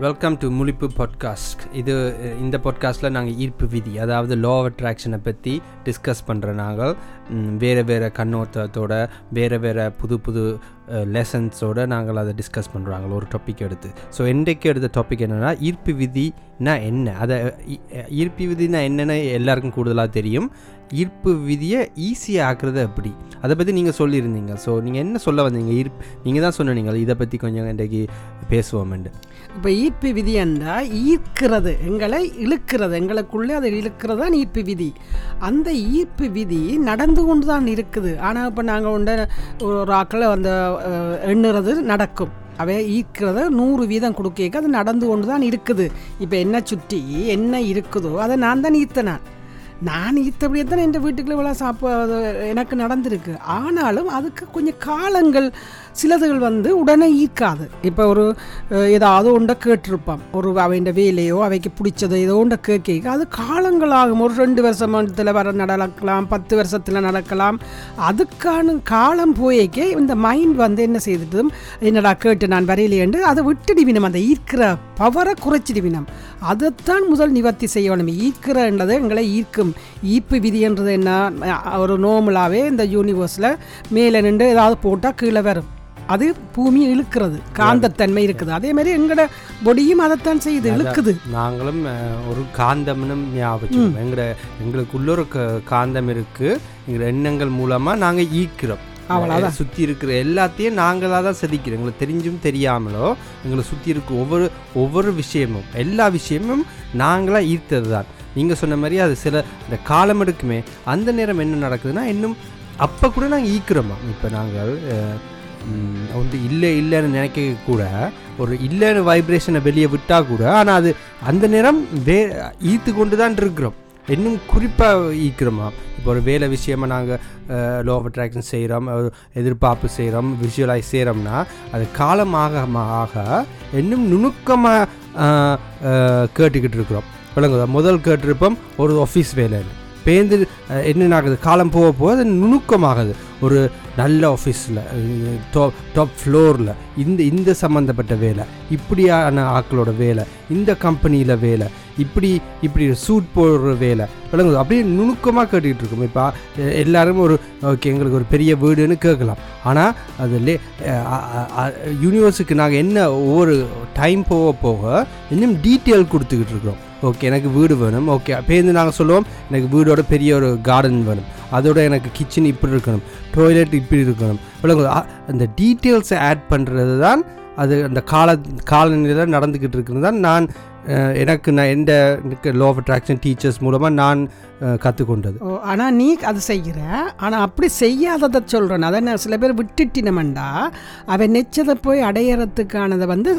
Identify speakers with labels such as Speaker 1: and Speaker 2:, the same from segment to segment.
Speaker 1: Welcome to முழிப்பு podcast இது இந்த பாட்காஸ்ட்டில் நாங்கள் ஈர்ப்பு விதி அதாவது லா ஆஃப் அட்ராக்ஷனை பற்றி டிஸ்கஸ் பண்ணுற நாங்கள். வேறு வேறு கண்ணோட்டத்தோட வேறு வேறு புது புது லெசன்ஸோடு நாங்கள் அதை டிஸ்கஸ் பண்ணுறாங்களோ ஒரு டாபிக் எடுத்து. ஸோ இன்றைக்கு எடுத்த டாபிக் என்னென்னா ஈர்ப்பு விதினா என்ன? அதை ஈர்ப்பு விதினா என்னென்னு எல்லாருக்கும் கூடுதலாக தெரியும். ஈர்ப்பு விதியை ஈஸியாக ஆக்குறது எப்படி? அதை பற்றி நீங்கள் சொல்லியிருந்தீங்க. ஸோ நீங்கள் என்ன சொல்ல வந்தீங்க? ஈர்ப்பு நீங்கள் தான் சொன்னீங்க இதை பற்றி கொஞ்சம் இன்றைக்கு பேசுவோம்ண்டு
Speaker 2: இப்போ ஈர்ப்பு விதி என்றால் ஈர்க்கிறது எங்களை இழுக்கிறது எங்களுக்குள்ளே அதை இழுக்கிறது தான் ஈர்ப்பு விதி. அந்த ஈர்ப்பு விதி நடந்து கொண்டு தான் இருக்குது. ஆனால் இப்போ நாங்கள் உண்ட ஒரு ஆக்களை அந்த எண்ணுறது நடக்கும். அவை ஈர்க்கிறத நூறு வீதம் கொடுக்க அது நடந்து கொண்டு தான் இருக்குது. இப்போ என்ன சுற்றி என்ன இருக்குதோ அதை நான் தான் ஈர்த்தனான் நான். ஈர்த்தபடியே தான் என் வீட்டுக்குள்ளே இவ்வளோ சாப்பாடு எனக்கு நடந்திருக்கு. ஆனாலும் அதுக்கு கொஞ்சம் காலங்கள் சிலதுகள் வந்து உடனே ஈர்க்காது. இப்போ ஒரு ஏதாவது ஒன்றை கேட்டிருப்பான். ஒரு அவைண்ட வேலையோ அவைக்கு பிடிச்சதோ ஏதோ ஒன்றை கேட்க அது காலங்களாகும். ஒரு ரெண்டு வருஷத்தில் வர நடக்கலாம் பத்து வருஷத்தில் நடக்கலாம். அதுக்கான காலம் போயக்கே இந்த மைண்ட் வந்து என்ன செய்துட்டும் என்னடா கேட்டு நான் வரையிலேண்டு அதை விட்டுடுவினம் அந்த ஈர்க்கிற பவரை குறைச்சிடுவினம் அதைத்தான் முதல் நிவர்த்தி செய்யணும். ஈர்க்கிறன்றது எங்களை ஈர்க்கும். ஈர்ப்பு விதின்றது என்ன? ஒரு நோமலாகவே இந்த யூனிவர்ஸில் மேலே நின்று ஏதாவது போட்டால் கீழே வரும். அது பூமி இழுக்கிறது காந்தத்தன்மை இருக்குது. அதே மாதிரி எங்களோட பொடியும் அதைத்தான் செய்யுது இழுக்குது.
Speaker 1: நாங்களும் ஒரு காந்தம்னு ஞாபகம் எங்களோட எங்களுக்குள்ள ஒரு க- காந்தம் இருக்கு. எங்களோட எண்ணங்கள் மூலமாக நாங்கள் ஈர்க்கிறோம்.
Speaker 2: அவ்வளவுதான்.
Speaker 1: சுற்றி இருக்கிற எல்லாத்தையும் நாங்களாக தான் செதிக்கிறோம். எங்களுக்கு தெரிஞ்சும் தெரியாமலோ எங்களை சுற்றி இருக்க ஒவ்வொரு ஒவ்வொரு விஷயமும் எல்லா விஷயமும் நாங்களாக ஈர்த்தது தான் நீங்கள் சொன்ன மாதிரி அது சில இந்த காலம் எடுக்குமே அந்த நேரம் என்ன நடக்குதுன்னா இன்னும் அப்போ கூட நாங்கள் ஈர்க்கிறோமா? இப்போ நாங்கள் வந்து இல்லை இல்லைன்னு நினைக்க கூட ஒரு இல்லைன்னு வைப்ரேஷனை வெளியே விட்டால் கூட ஆனால் அது அந்த நேரம் வே ஈர்த்து கொண்டு தான் இருக்கிறோம். இன்னும் குறிப்பாக ஈர்க்கிறோமா? இப்போ ஒரு வேலை விஷயமா நாங்கள் லோ ஆஃப் அட்ராக்ஷன் செய்கிறோம் எதிர்பார்ப்பு செய்கிறோம் விஷுவலைஸ் செய்கிறோம்னா அது காலமாக ஆக இன்னும் நுணுக்கமாக கேட்டுக்கிட்டு இருக்கிறோம். விளங்குதா? முதல் கேட்டிருப்போம் ஒரு ஆஃபீஸ் வேலைன்னு. பேந்து என்ன ஆகுது காலம் போக போக அது நுணுக்கமாகுது. ஒரு நல்ல ஆஃபீஸில் டாப் டாப் ஃப்ளோரில் இந்த இந்த சம்மந்தப்பட்ட வேலை இப்படியான ஆக்களோட வேலை இந்த கம்பெனியில் வேலை இப்படி இப்படி சூட் போடுற வேலை விளங்குது. அப்படியே நுணுக்கமாக கேட்டுக்கிட்டு இருக்கோம் இப்போ எல்லாரும் ஒரு ஓகே எங்களுக்கு ஒரு பெரிய வீடுன்னு கேட்கலாம். ஆனால் அது லே யூனிவர்ஸுக்கு நாங்கள் என்ன ஒவ்வொரு டைம் போக போக இன்னும் டீட்டெயில் கொடுத்துக்கிட்டு இருக்கிறோம் ஓகே எனக்கு வீடு வேணும். ஓகே பேருந்து நாங்கள் சொல்லுவோம் எனக்கு வீடோட பெரிய ஒரு கார்டன் வேணும். அதோட எனக்கு கிச்சன் இப்படி இருக்கணும் டாய்லெட் இப்படி இருக்கணும். விளங்குது. அந்த டீட்டெயில்ஸை ஆட் பண்ணுறது தான் அது அந்த கால காலநிலையில் நடந்துக்கிட்டு இருக்கிறது தான் நான் எனக்கு நான் எந்த லோ ஆஃப் அட்ராக்ஷன் டீச்சர்ஸ் மூலமாக நான் கற்றுக்கொண்டது
Speaker 2: ஓ, ஆனால் நீ அது செய்கிற ஆனால் அப்படி செய்யாததை சொல்கிறேன் அதை நான் சில பேர் விட்டுட்டினமெண்டா அவன் நெச்சதை போய் அடையறதுக்கானதை வந்து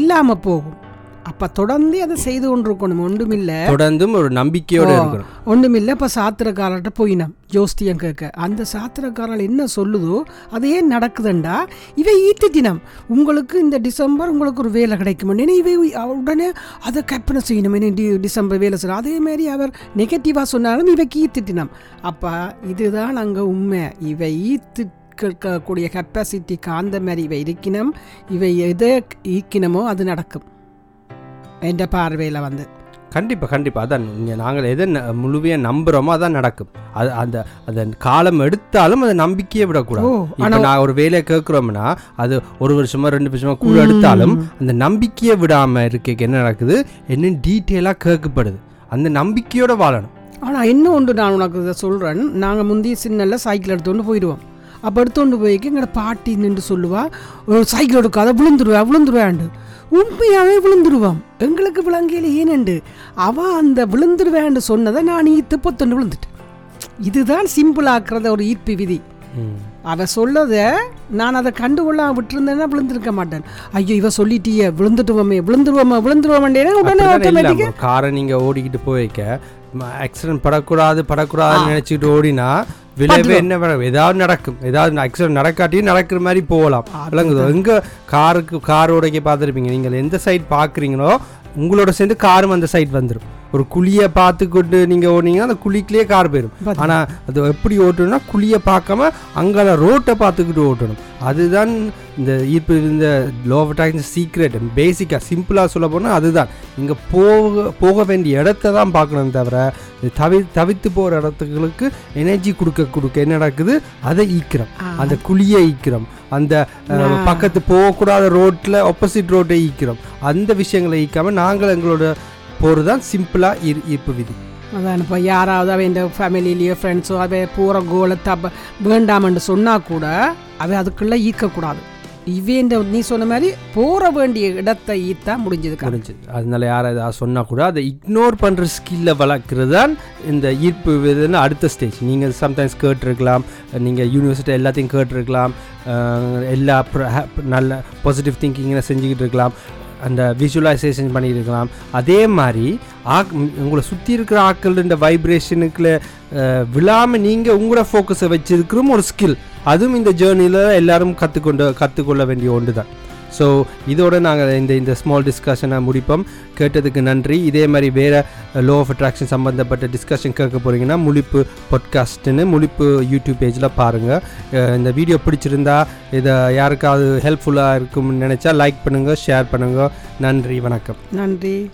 Speaker 2: இல்லாமல் போகும். அப்ப தொடர்ந்து அதை செய்து கொண்டிருக்கணும். ஒன்றுமில்ல.
Speaker 1: தொடர்ந்தும் ஒரு நம்பிக்கையோடு. இருக்கணும்.
Speaker 2: ஒன்றுமில்ல. இப்போ சாத்திரக்காரர்கிட்ட போயினோம் ஜோஸ்தியம் கேட்க. அந்த சாத்திரக்காரர் என்ன சொல்லுதோ அது ஏன் நடக்குதுண்டா. இவை ஈத்திட்டினம் உங்களுக்கு இந்த டிசம்பர் உங்களுக்கு ஒரு வேலை கிடைக்கும்? இவை உடனே அதை கற்பனை செய்யணும். டி டிசம்பர் வேலை செய்யணும். அதே மாதிரி அவர் நெகட்டிவாக சொன்னாலும் இவைக்கு ஈத்திட்டினம் அப்போ இதுதான் அங்கே உண்மை. இவை ஈத்து கேட்கக்கூடிய கெப்பாசிட்டி காந்த மாதிரி இவை இருக்கணும். இவை எதை ஈக்கினமோ அது நடக்கும். என்ற பார்வையில் வந்து.
Speaker 1: கண்டிப்பாக கண்டிப்பாக அதான் இங்கே நாங்கள் எதை ந- முழுமையா நம்புகிறோமோ அதான் நடக்கும். அது அந்த அதன் காலம் எடுத்தாலும் அதை நம்பிக்கையை விடக்கூடாது. இப்போ நான் ஒரு வேலையை கேட்குறோம்னா அது ஒரு வருஷமா ரெண்டு வருஷமா கூட எடுத்தாலும் அந்த நம்பிக்கையை விடாமல் இருக்க என்ன நடக்குது? என்ன டீட்டெயிலாக கேட்கப்படுது. அந்த நம்பிக்கையோட வாழணும்.
Speaker 2: ஆனால் இன்னும் ஒன்று நான் உனக்கு இதை சொல்கிறேன் நாங்கள் முந்தைய சின்னல சைக்கிள் எடுத்துகிட்டு போயிடுவோம். அப்போ எடுத்துகிட்டு போய்க்கு எங்களோட பாட்டி நின்று சொல்லுவா "ஒரு சைக்கிள் எடுக்காத விழுந்துருவா விழுந்துருவாண்டு உண்மையாகவே விழுந்துருவான் எங்களுக்கு விளங்கையில் ஏனண்டு அவன் அந்த விழுந்துருவேன்னு சொன்னதை நான் ஈத்து பொத்தொண்டு விழுந்துட்டேன். இதுதான் சிம்பிளாக்குறத ஒரு ஈர்ப்பு விதி. அவ சொல்லத நான் அதை கண்டுகொள்ளாம விட்டுருந்தேன்னா விழுந்திருக்க மாட்டேன். ஐயோ இவ சொல்லிட்டியே விழுந்துட்டுவோமே விழுந்துருவோமே விழுந்துருவோமே உடனே.
Speaker 1: காரை நீங்க ஓடிக்கிட்டு போய் வைக்க ஆக்சிடென்ட் படக்கூடாது படக்கூடாதுன்னு நினைச்சிட்டு ஓடினா விளைவு என்ன? ஏதாவது நடக்கும். ஏதாவது ஆக்சிடென்ட் நடக்காட்டியும் நடக்கிற மாதிரி போகலாம். விளங்குதோ? எங்க காருக்கு கார் ஓடைக்க பார்த்துருப்பீங்க. நீங்கள் எந்த சைட் பார்க்குறீங்களோ உங்களோட சேர்ந்து காரும் அந்த சைட் வந்துடும் ஒரு குழியை பார்த்துக்கிட்டு நீங்கள் ஓடினீங்கன்னா அந்த குழிக்குள்ளேயே கார் போயிடும். ஆனால் அது எப்படி ஓட்டணும்னா குழியை பார்க்காம அங்கே ரோட்டை பார்த்துக்கிட்டு ஓட்டணும். அதுதான் இந்த ஈர்ப்பு இந்த லோ ஆஃப் அட்ராக்ஷன் சீக்ரெட் பேசிக்காக சிம்பிளாக சொல்ல போனால் அதுதான். இங்கே போக போக வேண்டிய இடத்த தான் பார்க்கணும் தவிர தவி தவித்து போகிற இடத்துகளுக்கு எனர்ஜி கொடுக்க கொடுக்க என்ன நடக்குது? அதை ஈக்கிறோம். அந்த குழியை ஈக்கிறோம். அந்த பக்கத்து போகக்கூடாத ரோட்டில் ஆப்போசிட் ரோட்டை ஈக்கிறோம். அந்த விஷயங்களை ஈக்காம நாங்கள் எங்களோட போகிறது தான் சிம்பிளாக ஈர் ஈர்ப்பு விதி.
Speaker 2: அதான் இப்போ யாராவது அவன் ஃபேமிலிலேயோ ஃப்ரெண்ட்ஸோ அவ போகிற கோலை தப்ப வேண்டாம்னு சொன்னால் கூட அவ அதுக்குள்ளே ஈர்க்கக்கூடாது. இவேண்ட நீ சொன்ன மாதிரி போற வேண்டிய இடத்தை ஈத்தா முடிஞ்சதுக்கு?
Speaker 1: முடிஞ்சு அதனால யாராவது ஏதாவது சொன்னால் கூட அதை இக்னோர் பண்ணுற ஸ்கில்லை வளர்க்குறது தான் இந்த ஈர்ப்பு விதைன்னு அடுத்த ஸ்டேஜ் நீங்கள் சம்டைம்ஸ் கேட்டிருக்கலாம். நீங்கள் யூனிவர்சிட்டி எல்லாத்தையும் கேட்டிருக்கலாம். எல்லா நல்ல பாசிட்டிவ் திங்கிங்கை செஞ்சுக்கிட்டு இருக்கலாம். அந்த விஷுவலைசேஷன் பண்ணியிருக்கலாம். அதே மாதிரி ஆக் உங்களை சுற்றி இருக்கிற ஆக்கள் இந்த வைப்ரேஷனுக்குள்ள விழாமல் நீங்கள் உங்களோட ஃபோக்கஸை வச்சிருக்கிறோம் ஒரு ஸ்கில் அதுவும் இந்த ஜேர்னியில் எல்லாரும் கற்றுக்கொண்டு கற்றுக்கொள்ள வேண்டிய ஒன்று தான் ஸோ இதோடு நாங்கள் இந்த இந்த ஸ்மால் டிஸ்கஷனை முடிப்போம். கேட்டதுக்கு நன்றி. இதே மாதிரி வேறு லோ ஆஃப் அட்ராக்ஷன் சம்மந்தப்பட்ட டிஸ்கஷன் கேட்க போகிறீங்கன்னா முழிப்பு பாட்காஸ்ட்டுன்னு முழிப்பு யூடியூப் பேஜில் பாருங்கள் இந்த வீடியோ பிடிச்சிருந்தா இதை யாருக்காவது ஹெல்ப்ஃபுல்லாக இருக்கும்னு நினச்சா லைக் பண்ணுங்கள் ஷேர் பண்ணுங்கள் நன்றி வணக்கம்.
Speaker 2: நன்றி.